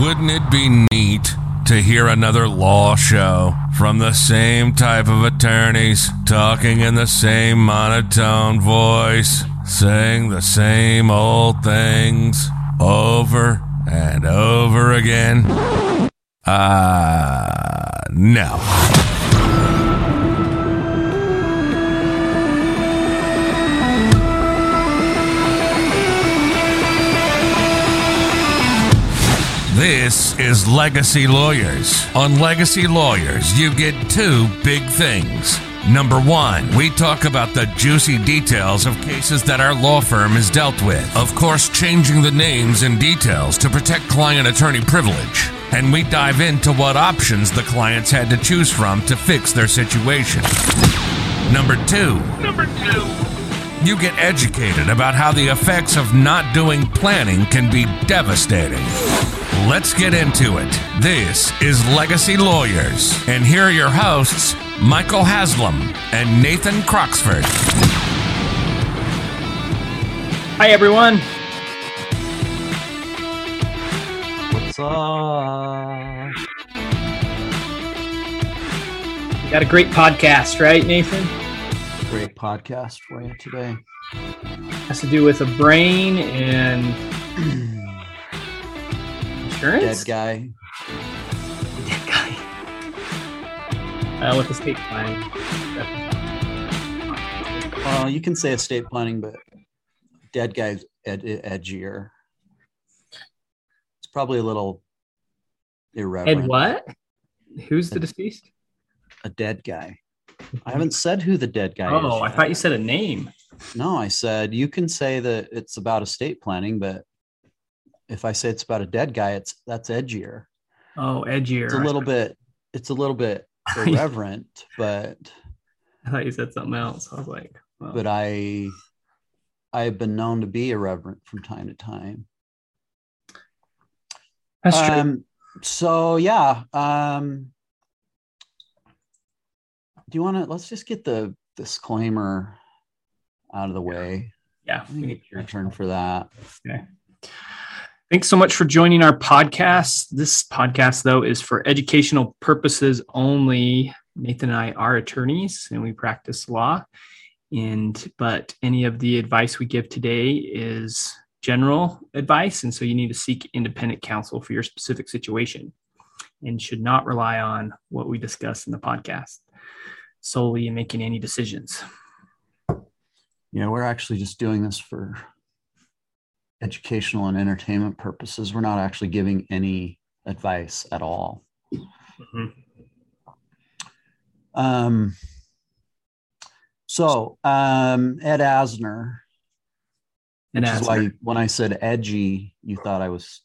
Wouldn't it be neat to hear another law show from the same type of attorneys talking in the same monotone voice, saying the same old things over and over again? Uh, no. This is Legacy Lawyers. On Legacy Lawyers, you get two big things. Number one, we talk about the juicy details of cases that our law firm has dealt with. Of course, changing the names and details to protect client attorney privilege. And we dive into what options the clients had to choose from to fix their situation. Number two, Number two. you get educated about how the effects of not doing planning can be devastating. Let's get into it. This is Legacy Lawyers, and here are your hosts, Michael Haslam and Nathan Croxford. Hi, everyone. What's up? We got a great podcast, right, Nathan? Great podcast for you today. Has to do with a brain and Dead guy. Dead guy. Uh, with estate planning. Well, you can say estate planning, but dead guy's ed- edgier. It's probably a little irreverent. And what? Who's the deceased? A dead guy. I haven't said who the dead guy is. Oh, I thought you said a name. No, I said you can say that it's about estate planning, but if I say it's about a dead guy, it's that's edgier. Oh, edgier. It's a little bit. It's a little bit irreverent, but I thought you said something else. I was like, well, but I I've been known to be irreverent from time to time. that's true. Um, so yeah. Um, do you want to? Let's just get the disclaimer out of the way. yeah. Think it's your turn for that. Okay. Thanks so much for joining our podcast. This podcast, though, is for educational purposes only. Nathan and I are attorneys and we practice law. And but any of the advice we give today is general advice. And so you need to seek independent counsel for your specific situation and should not rely on what we discuss in the podcast solely in making any decisions. Yeah, we're actually just doing this for educational and entertainment purposes. We're not actually giving any advice at all. Mhm. Um, so um, Ed Asner, And which is why you- when I said edgy, you thought I was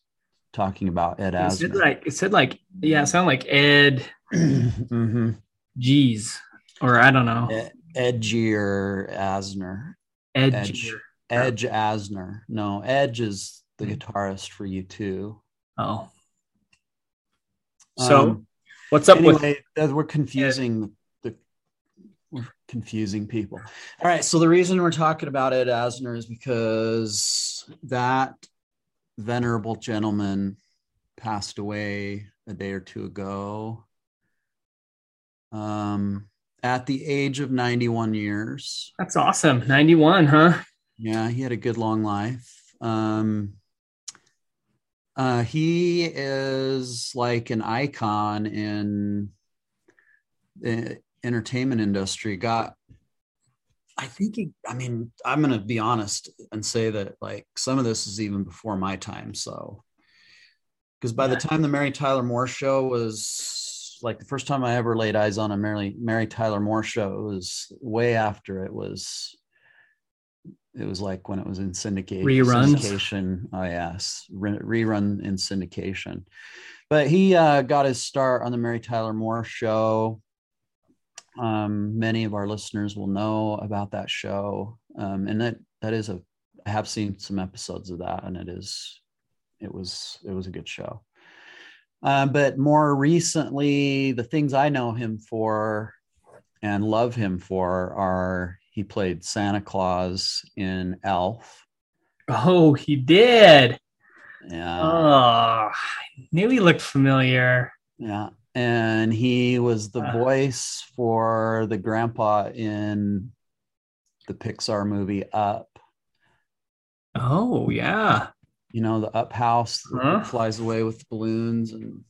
talking about Ed it said Asner. like it said like yeah, it sounded like Ed hmm G's, or I don't know, E- Edgier Asner, Edge. Edge. Edge Asner. No, Edge is the Hmm. guitarist for you too. Oh, so Um, what's up anyway, uh, we're confusing the we're confusing people. All right, so the reason we're talking about Ed Asner is because that venerable gentleman passed away a day or two ago. Um, at the age of 91 years. That's awesome. Ninety-one, huh? Yeah, he had a good long life. Um, uh, he is like an icon in the entertainment industry. Got, I think he. I mean, I'm gonna be honest and say that like some of this is even before my time. So, because by the time the Mary Tyler Moore show was like the first time I ever laid eyes on a Mary Mary Tyler Moore show, it was way after it was it was like when it was in syndicate Reruns? syndication. Oh yes, Re- rerun in syndication. But he uh, got his start on the Mary Tyler Moore show. Um, many of our listeners will know about that show, um, and that that is a. I have seen some episodes of that, and it is, it was it was a good show. Um, but more recently, the things I know him for and love him for are he played Santa Claus in Elf. Oh, he did. Yeah. Oh, knew he looked familiar. Yeah. And he was the Uh. voice for the grandpa in the Pixar movie Up. Oh yeah. You know, the Up house that Huh? flies away with balloons and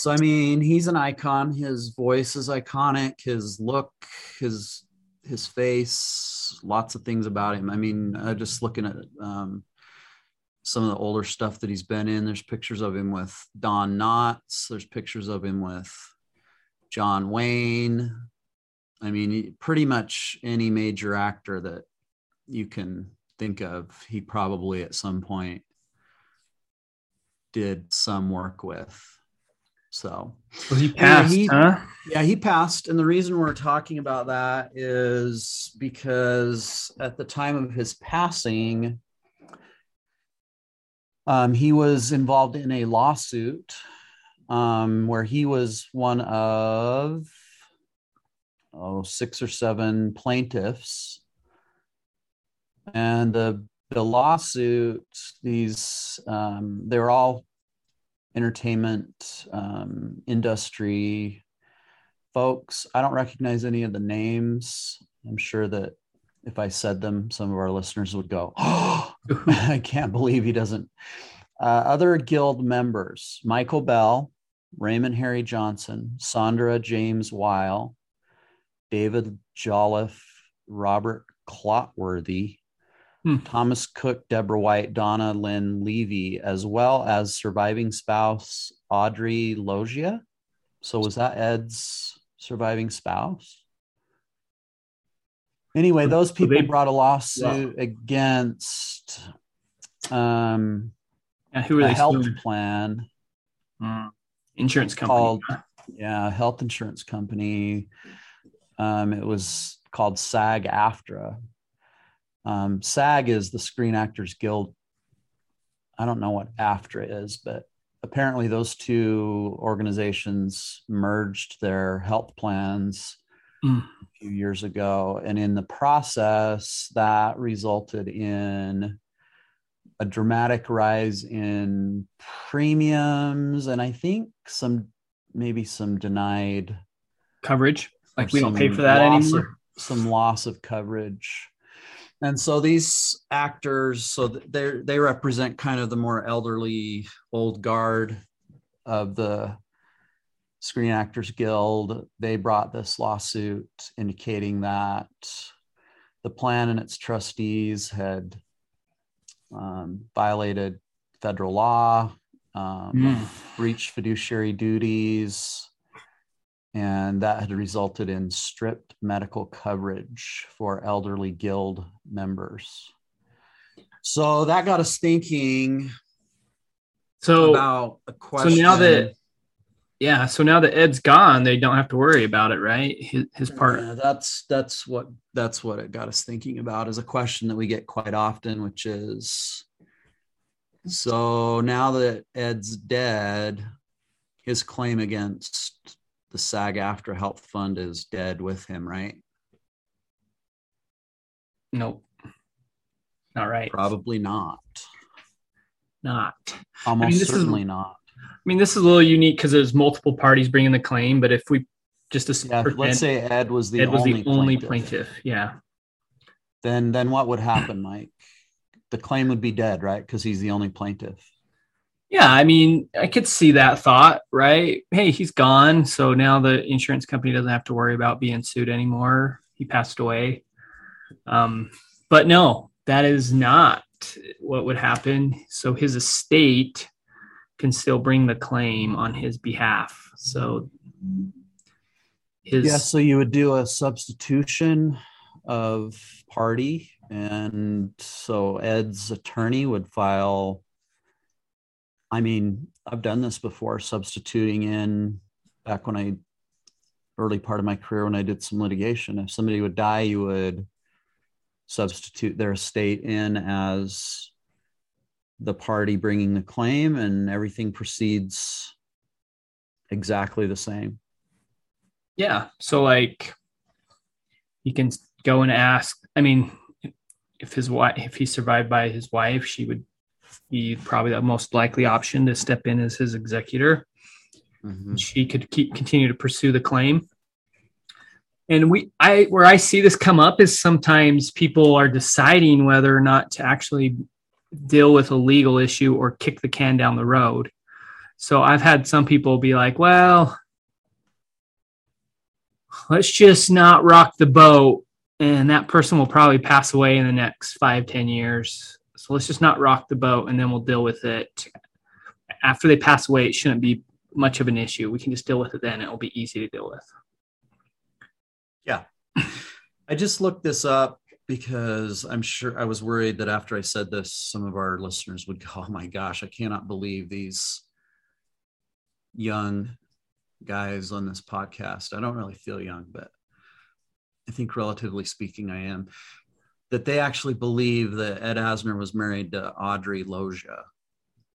so I mean, he's an icon. His voice is iconic, his look, his his face, lots of things about him. I mean, uh, just looking at um, some of the older stuff that he's been in. There's pictures of him with Don Knotts. There's pictures of him with John Wayne. I mean, pretty much any major actor that you can think of, he probably at some point did some work with. So, Was he passed? he- huh? yeah, he passed. And the reason we're talking about that is because at the time of his passing, um, he was involved in a lawsuit um, where he was one of oh, six or seven plaintiffs. And the, the lawsuit, these, um, they're all entertainment um, industry folks. I don't recognize any of the names. I'm sure that if I said them, some of our listeners would go, Oh, I can't believe he doesn't. Uh, other guild members Michael Bell, Raymond Harry Johnson, Sandra James Weil, David Jolliffe, Robert Clotworthy, Hmm. Thomas Cook, Deborah White, Donna Lynn Levy, as well as surviving spouse Audrey Loggia. So was that Ed's surviving spouse? Anyway, those So people they- brought a lawsuit against um, Yeah, who are a they health suing? plan Mm. Insurance company. called yeah health insurance company um, it was called sag aftra um, sag is the screen actors guild i don't know what aftra is but apparently those two organizations merged their health plans Mm. a few years ago and in the process that resulted in a dramatic rise in premiums and i think some maybe some denied coverage. Like we don't pay for that loss anymore. of- some loss of coverage and so these actors so they they represent kind of the more elderly old guard of the screen actors guild they brought this lawsuit indicating that the plan and its trustees had um, violated federal law um, Mm. breached fiduciary duties and that had resulted in stripped medical coverage for elderly guild members. So that got us thinking So about a question. So now that- yeah, so now that Ed's gone, they don't have to worry about it, right? His, his part. Yeah, that's that's what that's what it got us thinking about is a question that we get quite often, which is so now that Ed's dead, his claim against the SAG-AFTRA Health Fund is dead with him, right? Nope. Not right. Probably not. Not. Almost this is- certainly not. I mean, this is a little unique because there's multiple parties bringing the claim, but if we just as Yeah, let's say Ed was the Ed was only the only plaintiff. plaintiff. Yeah. Then then what would happen, Mike? The claim would be dead, right? Because he's the only plaintiff. Yeah, I mean, I could see that thought, right? Hey, he's gone, so now the insurance company doesn't have to worry about being sued anymore. He passed away. Um, but no, that is not what would happen. So his estate can still bring the claim on his behalf. So his Yeah, so you would do a substitution of party, and so Ed's attorney would file. I mean, I've done this before, substituting in back when I early part of my career when I did some litigation. If somebody would die, you would substitute their estate in as the party bringing the claim, and everything proceeds exactly the same. Yeah. So like you can go and ask, I mean, if his wife if he survived by his wife, she would be probably the most likely option to step in as his executor. Mhm. She could keep continue to pursue the claim. And we, I, where I see this come up is sometimes people are deciding whether or not to actually deal with a legal issue or kick the can down the road. So I've had some people be like, well, let's just not rock the boat. And that person will probably pass away in the next five, ten years. So let's just not rock the boat and then we'll deal with it. After they pass away, it shouldn't be much of an issue. We can just deal with it then. It'll be easy to deal with. Yeah. I just looked this up because I'm sure I was worried that after I said this, some of our listeners would go, Oh my gosh, I cannot believe these young guys on this podcast. I don't really feel young, but I think relatively speaking, I am. That they actually believe that Ed Asner was married to Audrey Loggia.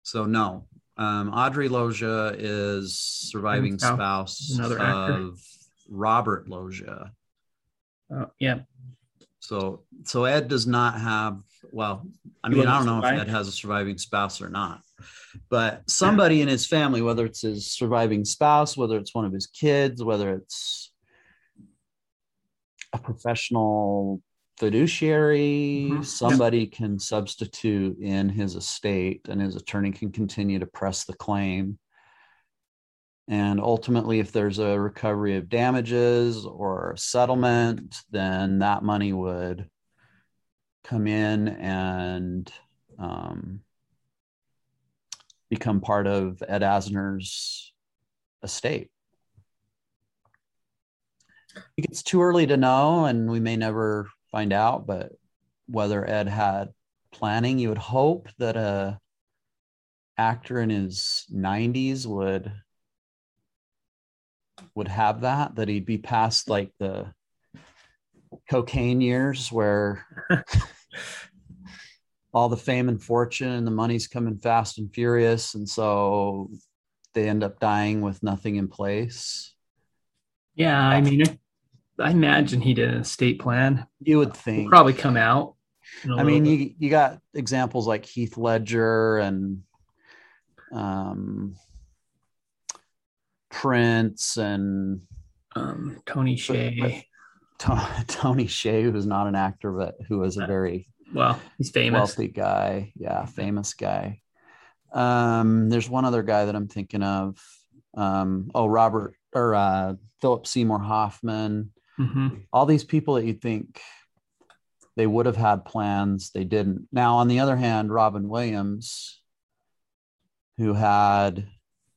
So, no, um, Audrey Loggia is surviving Spouse, spouse another actor. of Robert Loggia. Uh, yeah. So so Ed does not have well, I mean, I don't know if? Ed has a surviving spouse or not. But somebody in his family, whether it's his surviving spouse, whether it's one of his kids, whether it's a professional fiduciary, Mhm. Yeah. somebody can substitute in his estate and his attorney can continue to press the claim. And ultimately, if there's a recovery of damages or settlement, then that money would come in and um, become part of Ed Asner's estate. I think it's too early to know, and we may never find out, but whether Ed had planning, you would hope that a actor in his 90s would would have that that he'd be past like the cocaine years where all the fame and fortune and the money's coming fast and furious and so they end up dying with nothing in place Yeah. I mean, I imagine he did an estate plan. you would think probably come out. I mean, bit. you you got examples like Heath Ledger and um, Prince and um, Tony Hsieh. To- Tony Hsieh, who's not an actor but who was a very Well, he's famous. wealthy guy, yeah, famous guy. Um, there's one other guy that I'm thinking of. Um, oh, Robert or uh, Philip Seymour Hoffman. Hmm all these people that you think they would have had plans, they didn't. Now, on the other hand, Robin Williams, who had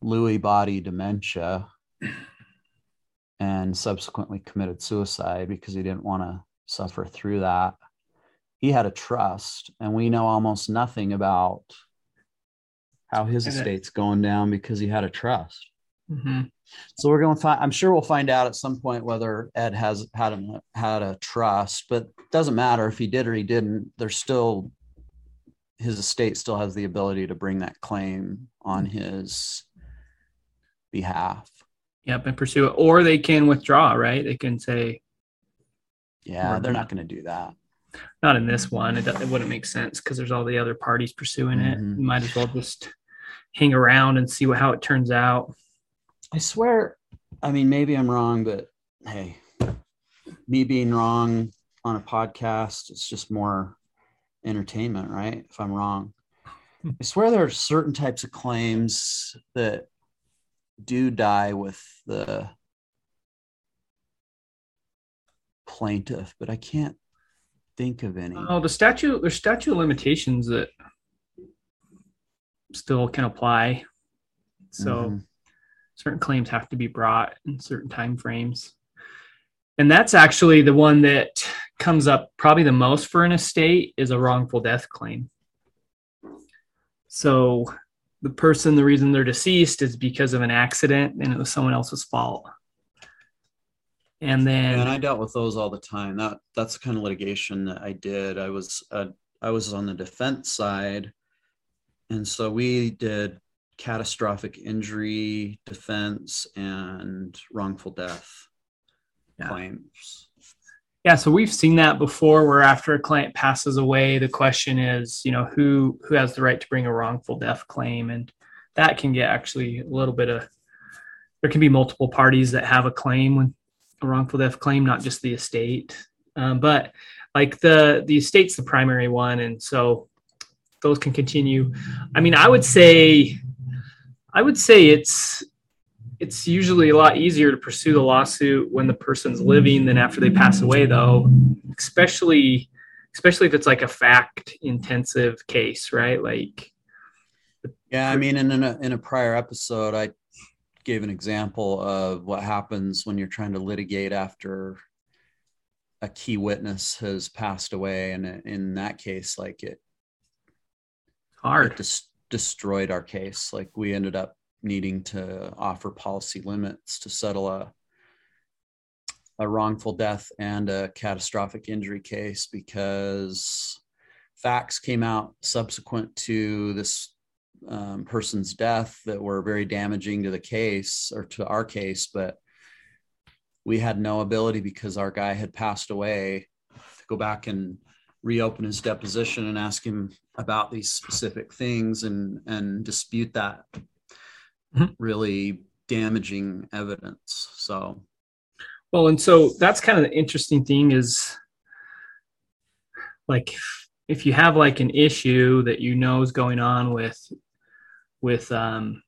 Lewy body dementia and subsequently committed suicide because he didn't want to suffer through that, he had a trust, and we know almost nothing about how his And it- estate's going down because he had a trust. Hmm So we're going to find. I'm sure we'll find out at some point whether Ed has had a, had a trust, but it doesn't matter if he did or he didn't. There's still his estate still has the ability to bring that claim on his behalf. Yep, and pursue it, or they can withdraw. Right? They can say, Yeah, they're not. going to do that. not in this one. It, it wouldn't make sense because there's all the other parties pursuing it. Mhm. You might as well just hang around and see what, how it turns out. I swear. I mean, maybe I'm wrong, but hey, me being wrong on a podcast, it's just more entertainment, right? If I'm wrong. I swear there are certain types of claims that do die with the plaintiff, but I can't think of any. Oh, the statute. There's statute of limitations that still can apply. So Mhm. Certain claims have to be brought in certain time frames. And that's actually the one that comes up probably the most for an estate is a wrongful death claim. So the person, the reason they're deceased is because of an accident and it was someone else's fault. And then and I dealt with those all the time. That that's the kind of litigation that I did. I was uh, I was on the defense side, and so we did catastrophic injury defense and wrongful death Yeah. claims. Yeah, so we've seen that before where after a client passes away, the question is, you know, who who has the right to bring a wrongful death claim and that can get actually a little bit of there can be multiple parties that have a claim when a wrongful death claim, not just the estate. Um, but like the the estate's the primary one and so those can continue. I mean, I would say I would say it's it's usually a lot easier to pursue the lawsuit when the person's living than after they pass away though especially especially if it's like a fact intensive case right? Like yeah i mean in a, in a prior episode i gave an example of what happens when you're trying to litigate after a key witness has passed away and in that case like it hard. it dis- destroyed our case. Like we ended up needing to offer policy limits to settle a a wrongful death and a catastrophic injury case because facts came out subsequent to this um, person's death that were very damaging to the case or to our case, but we had no ability because our guy had passed away to go back and reopen his deposition and ask him about these specific things and and dispute that mm-hmm. really damaging evidence. So, well, and so that's kind of the interesting thing is like if you have like an issue that you know is going on with with um,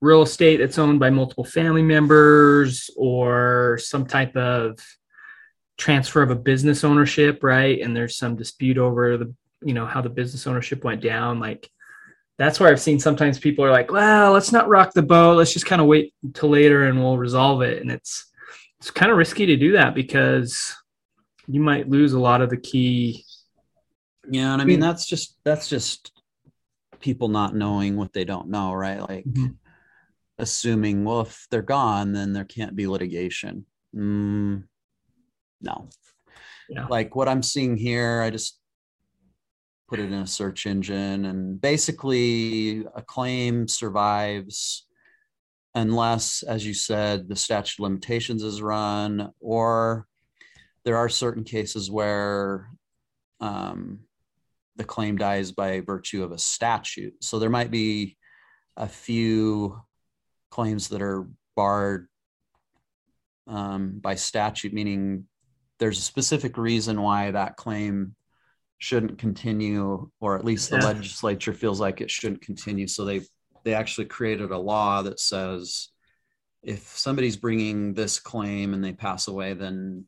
real estate that's owned by multiple family members or some type of transfer of a business ownership right and there's some dispute over the you know how the business ownership went down like that's where I've seen sometimes people are like, well, let's not rock the boat. Let's just kind of wait till later and we'll resolve it. And it's it's kind of risky to do that because you might lose a lot of the key. Yeah, and I mean that's just that's just people not knowing what they don't know, right? Like mm-hmm. assuming, well, if they're gone, then there can't be litigation. Mm, no. Yeah. Like what I'm seeing here, I just put it in a search engine, and basically a claim survives unless, as you said, the statute of limitations is run, or there are certain cases where um, the claim dies by virtue of a statute. So there might be a few claims that are barred um, by statute, meaning there's a specific reason why that claim shouldn't continue, or at least the yeah. legislature feels like it shouldn't continue. So they they actually created a law that says if somebody's bringing this claim and they pass away, then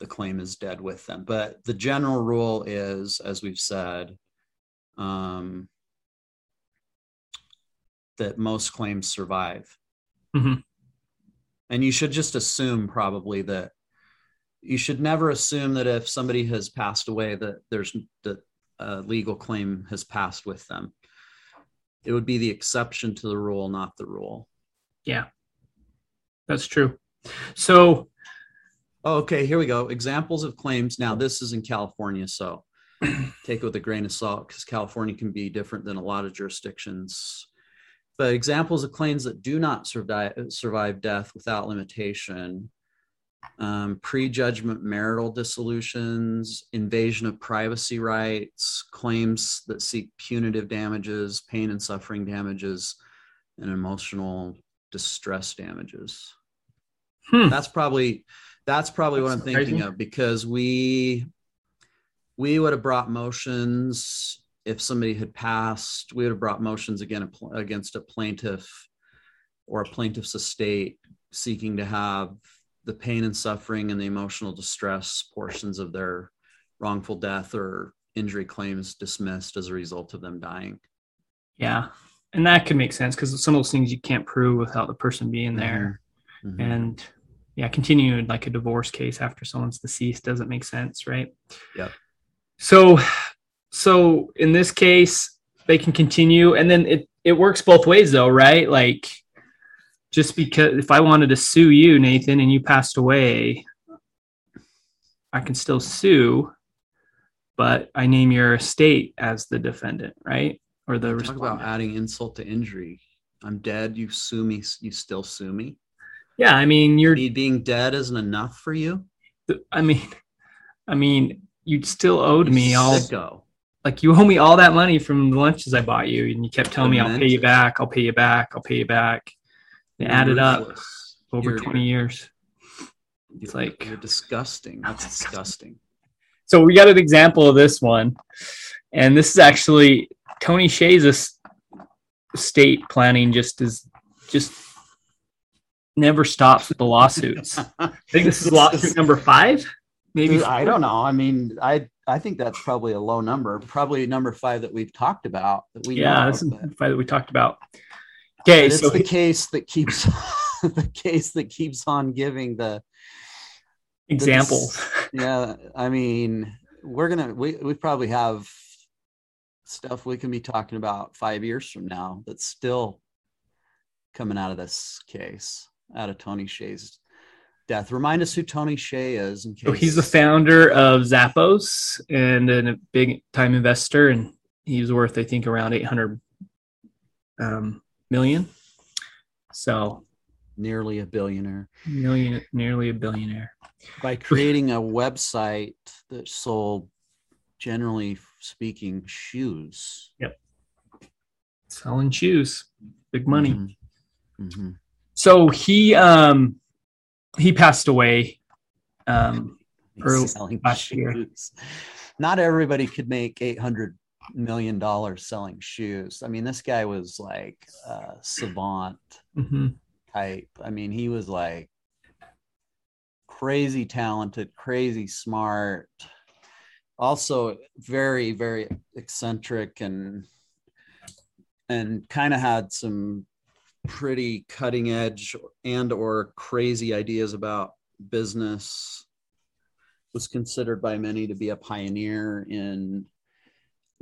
the claim is dead with them. But the general rule is, as we've said, um, that most claims survive. Mm-hmm. And you should just assume probably that you should never assume that if somebody has passed away that there's that a legal claim has passed with them. It would be the exception to the rule not the rule. Yeah. That's true. So oh, okay here we go. Examples of claims. Now this is in california so take it with a grain of salt because california can be different than a lot of jurisdictions. But examples of claims that do not survive, survive death without limitation um, prejudgment marital dissolutions, invasion of privacy rights, claims that seek punitive damages, pain and suffering damages, and emotional distress damages. Hmm. That's probably that's probably that's what I'm thinking of because we we would have brought motions if somebody had passed. We would have brought motions again against a plaintiff or a plaintiff's estate seeking to have the pain and suffering and the emotional distress portions of their wrongful death or injury claims dismissed as a result of them dying. Yeah. And that could make sense because some of those things you can't prove without the person being there. Mm-hmm. mm-hmm. And yeah, continuing like a divorce case after someone's deceased doesn't make sense, right? Yeah. So so in this case, they can continue and then it it works both ways though, right? Like just because if I wanted to sue you, Nathan, and you passed away, I can still sue, but I name your estate as the defendant, right? Or the talk about adding insult to injury. I'm dead. You sue me. You still sue me. Yeah, I mean, you're being dead isn't enough for you. I mean, I mean, you still owed me all Sicko. like you owe me all that money from the lunches I bought you, and you kept telling me I'll pay you back, I'll pay you back, I'll pay you back. It added up over You're- 20 years. It's like- you're disgusting. Oh, that's disgusting. So we got an example of this one, and this is actually Tony Hsieh's es- estate planning just is just never stops with the lawsuits. I think this is lawsuit number five, maybe. Dude, I don't know. I mean, I I think that's probably a low number. Probably number five that we've talked about that we Yeah, know. this is but- five that we talked about. Okay, but it's so the case that keeps the case that keeps on giving the examples. yeah i mean we're gonna we, we probably have stuff we can be talking about five years from now that's still coming out of this case out of tony hsieh's death remind us who tony hsieh is in case So he's the founder of Zappos and a big time investor, and he's worth, I think, around 800 um, million. So nearly a billionaire million, nearly a billionaire. by creating a website that sold generally speaking shoes Yep. Selling shoes, big money. Mhm. Mhm. So he um he passed away. Um, He's Earl- selling last year. Not everybody could make eight hundred million dollars selling shoes. I mean, this guy was like a savant mhm. type. I mean, he was like crazy talented, crazy smart. Also, very, very eccentric and and kind of had some pretty cutting edge and or crazy ideas about business was considered by many to be a pioneer in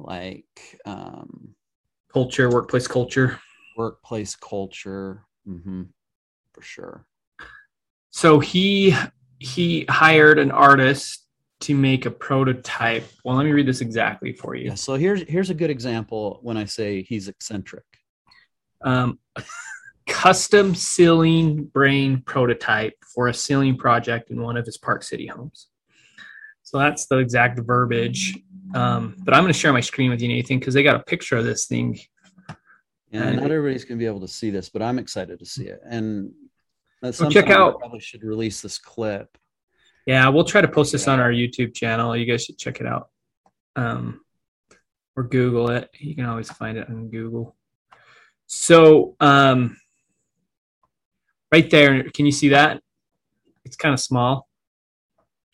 like um, Culture, workplace culture. workplace culture hmm for sure So he he hired an artist to make a prototype. Well, let me read this exactly for you. yeah so here's here's a good example when i say he's eccentric um, custom ceiling brain prototype for a ceiling project in one of his Park City homes. So that's the exact verbiage. Um, but I'm going to share my screen with you, Nathan, because they got a picture of this thing. and And- not everybody's gonna be able to see this but i'm excited to see it and that's So check sometime we out- probably should release this clip Yeah, we'll try to post this on our YouTube channel. You guys should check it out. Um, or Google it. You can always find it on Google. So, um, right there, can you see that? It's kind of small.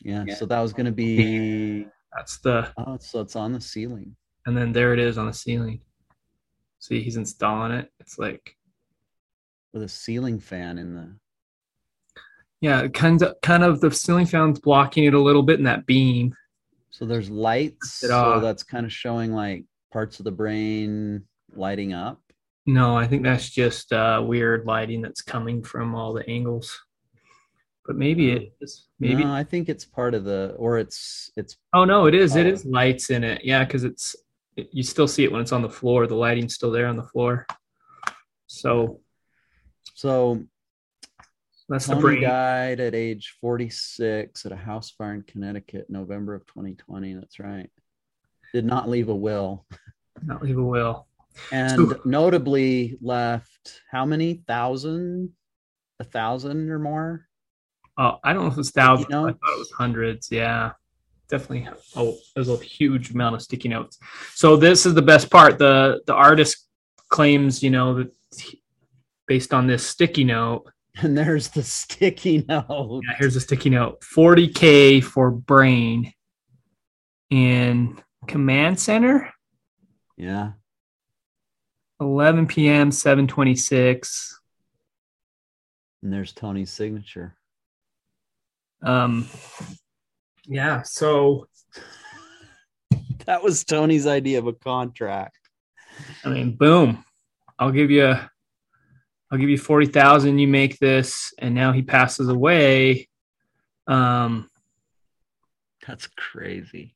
yeah, Yeah. so that was gonna be That's the oh so it's on the ceiling and then there it is on the ceiling. See, he's installing it. It's like, with a ceiling fan in the yeah, kind of, kind of the ceiling fan's blocking it a little bit in that beam. so there's lights It so that's kind of showing like parts of the brain lighting up No, I think that's just uh, weird lighting that's coming from all the angles. But maybe it oh. is. Maybe. no i think it's part of the or it's it's Oh no, it is. It Oh. is lights in it. Yeah, because it's it, you still see it when it's on the floor. The lighting's still there on the floor. So so that's the Tony brain. died at age 46 at a house fire in Connecticut, November of 2020. That's right. Did not leave a will. Not leave a will. And So- notably left how many thousand? A thousand or more? Oh, I don't know if it's thousands. Sticky I thought it was hundreds. Yeah, definitely. Oh, there's a huge amount of sticky notes. So this is the best part. the The artist claims, you know, that based on this sticky note. And there's the sticky note. Yeah, here's a sticky note: 40k for brain in command center. Yeah. 11 p.m. 726. And there's Tony's signature. Um, yeah. So That was Tony's idea of a contract. I mean, boom. I'll give you I'll give you 40,000 you make this and now he passes away. Um That's crazy.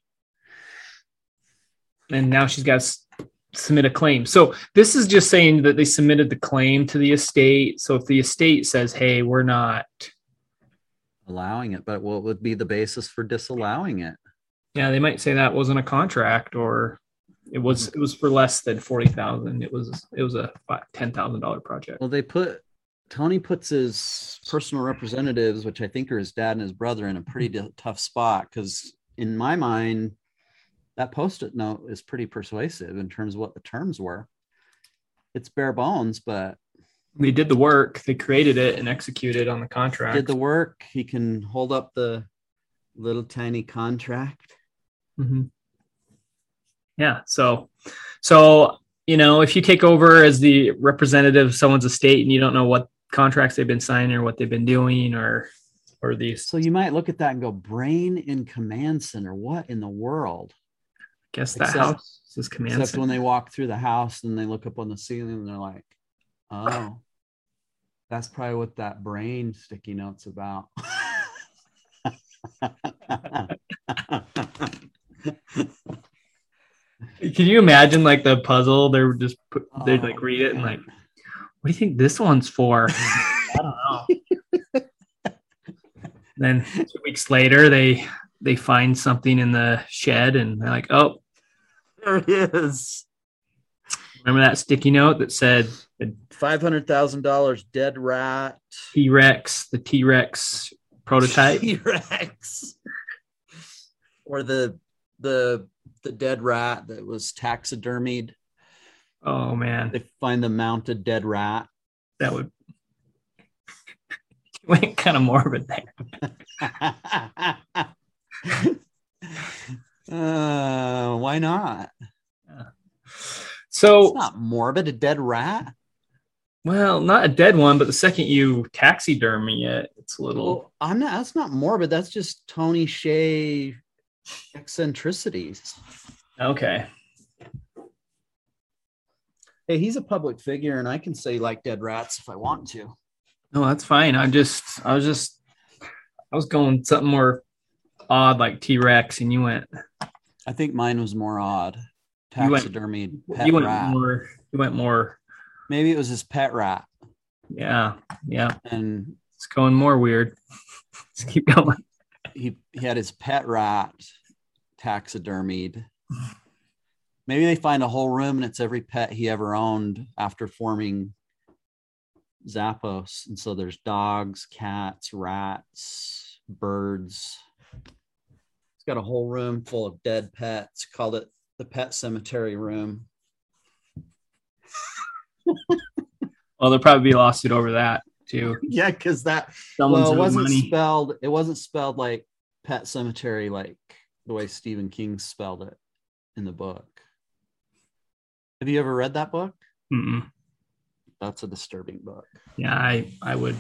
and now she's got to submit a claim. So this is just saying that they submitted the claim to the estate. So if the estate says, "Hey, we're not allowing it, but what would be the basis for disallowing it? Yeah, they might say that wasn't a contract or it was it was for less than forty thousand. It was it was a ten thousand dollar project. Well, they put Tony puts his personal representatives, which I think are his dad and his brother, in a pretty d- tough spot because, in my mind, that post-it note is pretty persuasive in terms of what the terms were. It's bare bones, but They did the work. They created it and executed on the contract. did the work. He can hold up the little tiny contract. hmm Yeah. So, so you know, if you take over as the representative of someone's estate and you don't know what contracts they've been signing or what they've been doing or or these, So you might look at that and go, brain in command center. What in the world? I guess that except- house is command. Except center. when they walk through the house and they look up on the ceiling and they're like, oh, that's probably what that brain sticky note's about. Can you imagine like the puzzle? They're just put, they'd like Oh, read it and like, oh, what do you think this one's for? I don't know. then two weeks later, they they find something in the shed and they're like, oh, there it is. Remember that sticky note that said Five hundred thousand dollars dead rat. T Rex, the T Rex prototype? T-Rex. Or the the the dead rat that was taxidermied. oh man, They find the mounted dead rat. that would went kind of morbid there. uh, why not? So It's not morbid. A dead rat. Well, not a dead one, but the second you taxidermy it, it's a little. Well, I'm not. That's not morbid. That's just Tony Hsieh eccentricities. Okay. Hey, he's a public figure, and I can say like dead rats if I want to. No, that's fine. I just, I was just, I was going something more odd like T Rex, and you went, I think mine was more odd. You went- Taxidermied pet you went rat. more, you went more. Maybe it was his pet rat, Yeah, yeah. and It's going more weird. Let's keep going. he he had his pet rat taxidermied. Maybe they find a whole room and it's every pet he ever owned after forming Zappos. And so there's dogs, cats, rats, birds. It's got a whole room full of dead pets. Called it the pet cemetery room. Well, there'll probably be a lawsuit over that too. Yeah, because that Someone's well, it wasn't money. spelled. It wasn't spelled like pet cemetery, like the way Stephen King spelled it in the book. Have you ever read that book? Mm-mm. That's a disturbing book. Yeah, I, I would,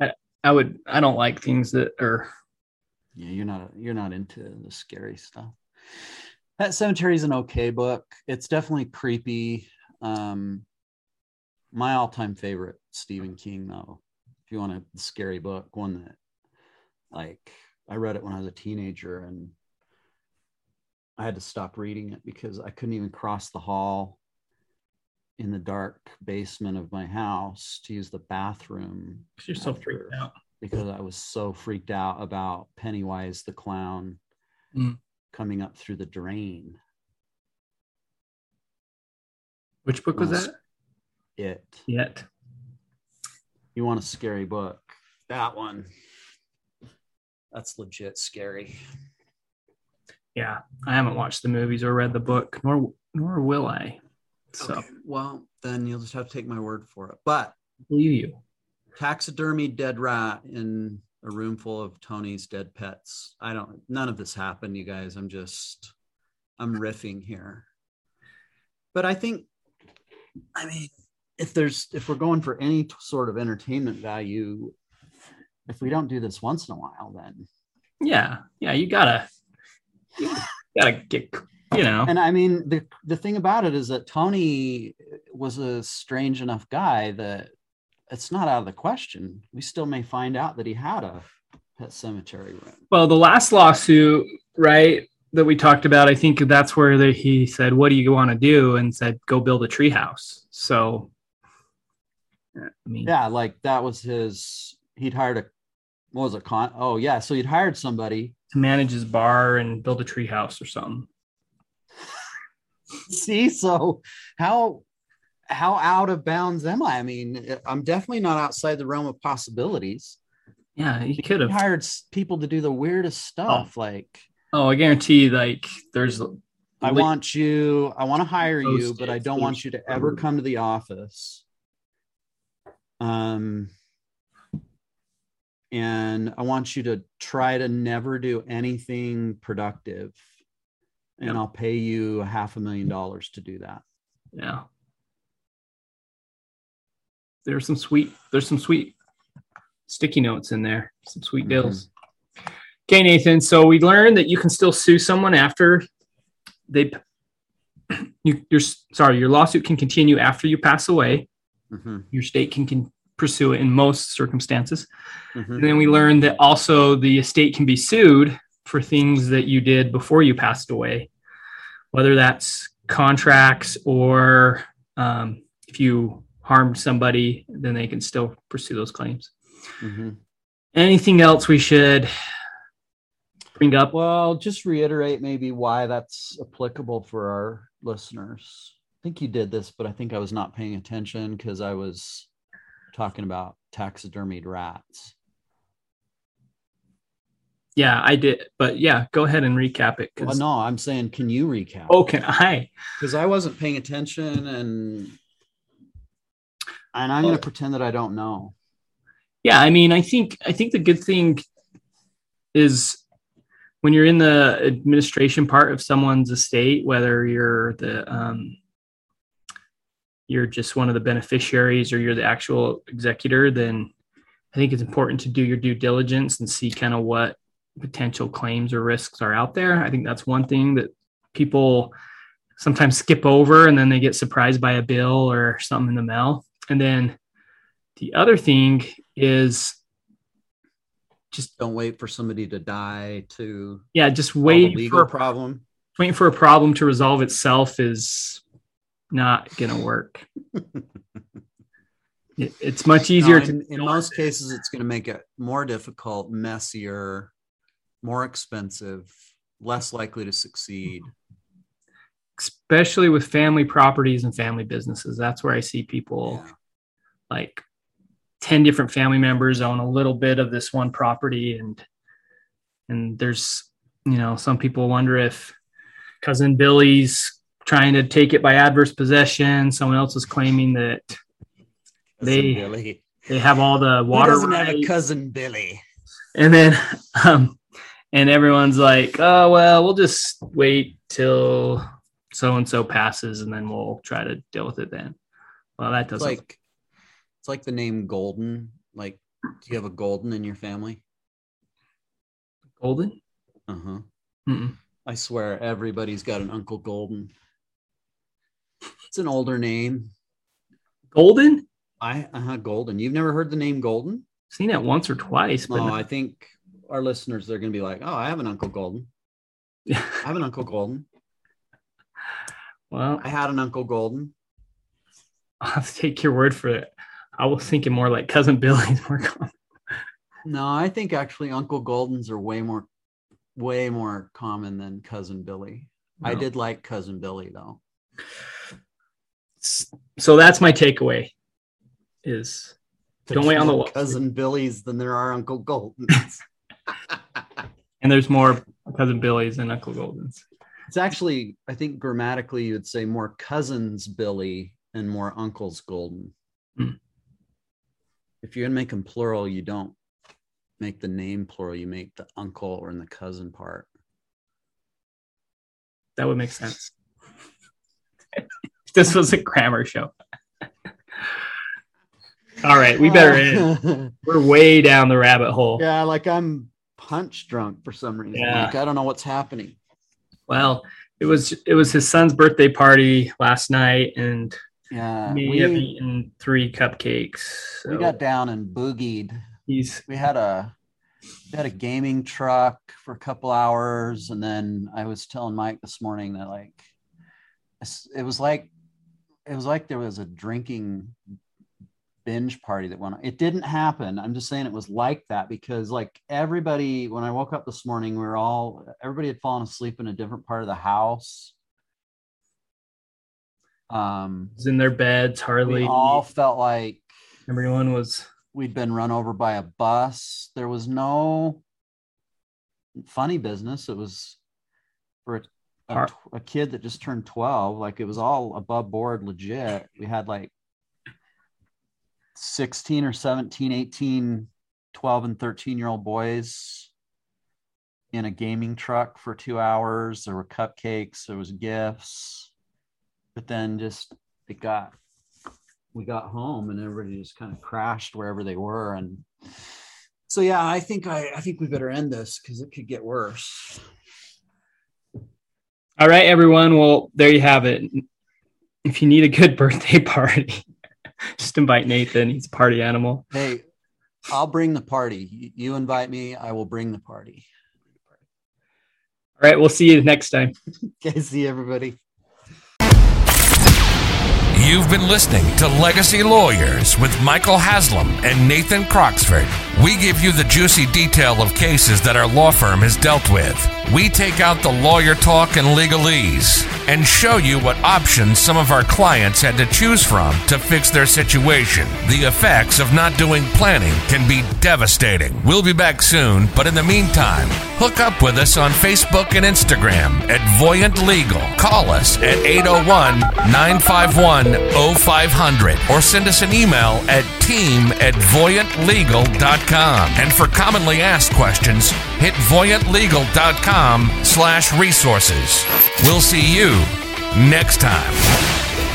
I, I would, I don't like things that are. Yeah, you're not you're not into the scary stuff. Pet Sematary is an okay book. It's definitely creepy. Um, my all-time favorite Stephen King, though. If you want a scary book, one that like I read it when I was a teenager and I had to stop reading it because I couldn't even cross the hall in the dark basement of my house to use the bathroom. You're so freaked out. because I was so freaked out about Pennywise the clown Mm. Coming up through the drain. Which book was that? It. Yet. You want a scary book? That one. That's legit scary. Yeah, I haven't watched the movies or read the book, nor nor will I. So Okay, Well, then you'll just have to take my word for it. But believe you. taxidermy dead rat in a room full of Tony's dead pets. I don't. None of this happened, you guys. I'm just. I'm riffing here. But I think, I mean, if there's if we're going for any sort of entertainment value, if we don't do this once in a while, then Yeah, yeah, you gotta, you gotta get, you know. and I mean the the thing about it is that Tony was a strange enough guy that it's not out of the question. We still may find out that he had a pet cemetery room. Well, the last lawsuit, right, that we talked about, I think that's where the, he said, "What do you want to do?" and said, "Go build a treehouse." So, I mean, Yeah, like that was his. He'd hired a what was it? Con? Oh yeah, so he'd hired somebody. to manage his bar and build a tree house or something. See, so how how out of bounds am I? I mean, I'm definitely not outside the realm of possibilities. Yeah, he could have. hired people to do the weirdest stuff. Like, Oh, I guarantee like there's I want you, I want to hire you, but I don't want you to ever come to the office. Um, and I want you to try to never do anything productive. And Yeah. I'll pay you a half a million dollars to do that. yeah. There's some sweet there's some sweet sticky notes in there. Some sweet deals. Okay, Nathan. So we learned that you can still sue someone after they you, your sorry, your lawsuit can continue after you pass away. Mhm, Your state can, can pursue it in most circumstances. mhm. And then we learned that also the estate can be sued for things that you did before you passed away, whether that's contracts or um, if you harmed somebody, then they can still pursue those claims. Mhm. Anything else we should bring up? Well, just reiterate maybe why that's applicable for our listeners. I think you did this, but I think I was not paying attention because I was talking about taxidermied rats. Yeah, I did. But yeah, go ahead and recap it. Well, 'cause- no, I'm saying, can you recap? Oh, can I? because I wasn't paying attention, and and I'm going Oh. to pretend that I don't know. yeah i mean i think i think the good thing is when you're in the administration part of someone's estate whether you're the um, you're just one of the beneficiaries or you're the actual executor then i think it's important to do your due diligence and see kind of what potential claims or risks are out there i think that's one thing that people sometimes skip over and then they get surprised by a bill or something in the mail and then the other thing is just Don't wait for somebody to die to yeah, just wait legal for a, problem. waiting for a problem to resolve itself is not gonna work. It- it's much easier No, to in, in most cases, it's going to make it more difficult, messier, more expensive, less likely to succeed. Especially with family properties and family businesses. That's where I see people Yeah. like 10 different family members own a little bit of this one property and and there's you know some people wonder if cousin billy's trying to take it by adverse possession someone else is claiming that They- Billy. they have all the Who water doesn't have a cousin Billy? and then um and everyone's like oh well we'll just wait till so and so passes and then we'll try to deal with it then well that doesn't like it's like the name Golden. Like, do you have a Golden in your family? golden Uh huh. Mm-mm. I swear, everybody's got an Uncle Golden. It's an older name. golden I uh huh. Golden. You've never heard the name Golden? seen it once or twice but No, I think our listeners they're going to be like, "Oh, I have an Uncle Golden. I have an Uncle Golden. Well I had an Uncle Golden." i'll have to take your word for it i was thinking more like cousin billy's more common No, I think actually Uncle Goldens are way more, way more common than Cousin Billy. I did like Cousin Billy though. so that's my takeaway is Don't wait on the more lawsuit. Cousin Billy's than there are Uncle Goldens. and there's more cousin billy's and uncle golden's it's actually, I think grammatically you would say more cousins Billy and more uncles Golden. Hmm. If you're gonna make them plural, you don't make the name plural. You make the uncle or in the cousin part. that would make sense this was a grammar show all right we better end we're way down the rabbit hole yeah, like I'm punch drunk for some reason. Yeah. Like I don't know what's happening. Well it was it was his son's birthday party last night and Yeah, me have eaten three cupcakes we got down and boogied. he's We had a we had a gaming truck for a couple hours, and then I was telling Mike this morning that like it was like it was like there was a drinking binge party that went on. It didn't happen. I'm just saying it was like that because like everybody when I woke up this morning, we were all everybody had fallen asleep in a different part of the house. Um was in their beds, hardly we all felt like everyone was we'd been run over by a bus. There was no funny business. It was for a, a, a, kid that just turned 12. Like it was all above board, legit. We had like 16 or 17, 18, 12, and 13 year old boys in a gaming truck for two hours. There were cupcakes, there was gifts, but then just it got we got home and everybody just kind of crashed wherever they were. And so yeah i think i i think we better end this because it could get worse. All right everyone. Well there you have it. If you need a good birthday party just invite nathan. He's a party animal. Hey i'll bring the party. You invite me i will bring the party. All right we'll see you next time. Okay see everybody. You've been listening to Legacy Lawyers with Michael Haslam and Nathan Croxford. We give you the juicy detail of cases that our law firm has dealt with. We take out the lawyer talk and legalese and show you what options some of our clients had to choose from to fix their situation. The effects of not doing planning can be devastating. We'll be back soon, but in the meantime, hook up with us on Facebook and Instagram at Voyant Legal. Call us at 801 951 0500 or send us an email at team at voyantlegal.com. And for commonly asked questions, hit voyantlegal.com slash resources. We'll see you next time.